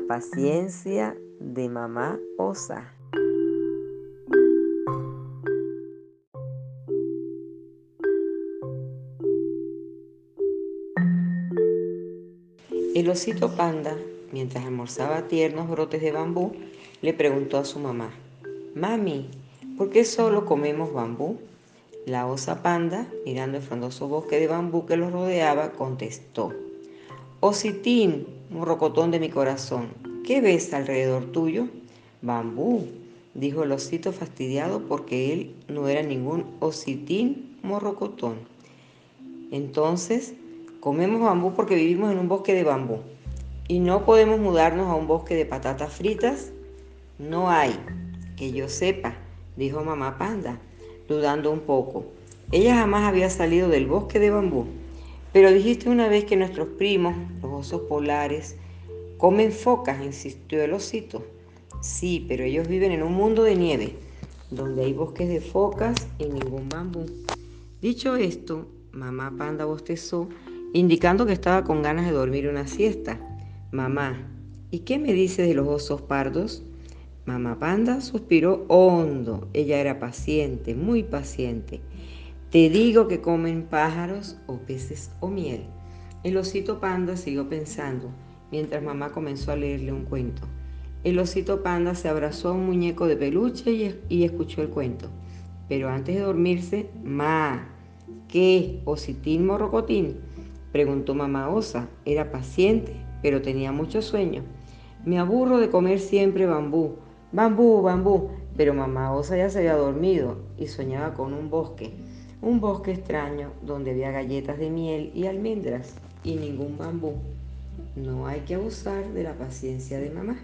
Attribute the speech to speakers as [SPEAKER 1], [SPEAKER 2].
[SPEAKER 1] paciencia de mamá osa. El osito panda, mientras almorzaba tiernos brotes de bambú, le preguntó a su mamá, Mami, ¿por qué solo comemos bambú? La osa panda, mirando el frondoso bosque de bambú que los rodeaba, contestó, Ositín, morrocotón de mi corazón, ¿qué ves alrededor tuyo? Bambú, dijo el osito fastidiado porque él no era ningún ositín morrocotón. Entonces, comemos bambú porque vivimos en un bosque de bambú y no podemos mudarnos a un bosque de patatas fritas. No hay, que yo sepa, dijo mamá panda, dudando un poco. Ella jamás había salido del bosque de bambú. Pero dijiste una vez que nuestros primos, los osos polares, comen focas, insistió el osito. Sí, pero ellos viven en un mundo de nieve, donde hay bosques de focas y ningún bambú. Dicho esto, mamá panda bostezó, indicando que estaba con ganas de dormir una siesta. Mamá, ¿y qué me dice de los osos pardos? Mamá panda suspiró hondo. Ella era paciente, muy paciente. Te digo que comen pájaros o peces o miel. El osito panda siguió pensando mientras mamá comenzó a leerle un cuento. El osito panda se abrazó a un muñeco de peluche y, escuchó el cuento. Pero antes de dormirse, Ma, ¿qué? ¿Ositín morrocotín? Preguntó mamá osa. Era paciente, pero tenía mucho sueño. Me aburro de comer siempre bambú. Bambú, bambú. Pero mamá osa ya se había dormido y soñaba con un bosque un bosque extraño donde había galletas de miel y almendras y ningún bambú. No hay que abusar de la paciencia de mamá.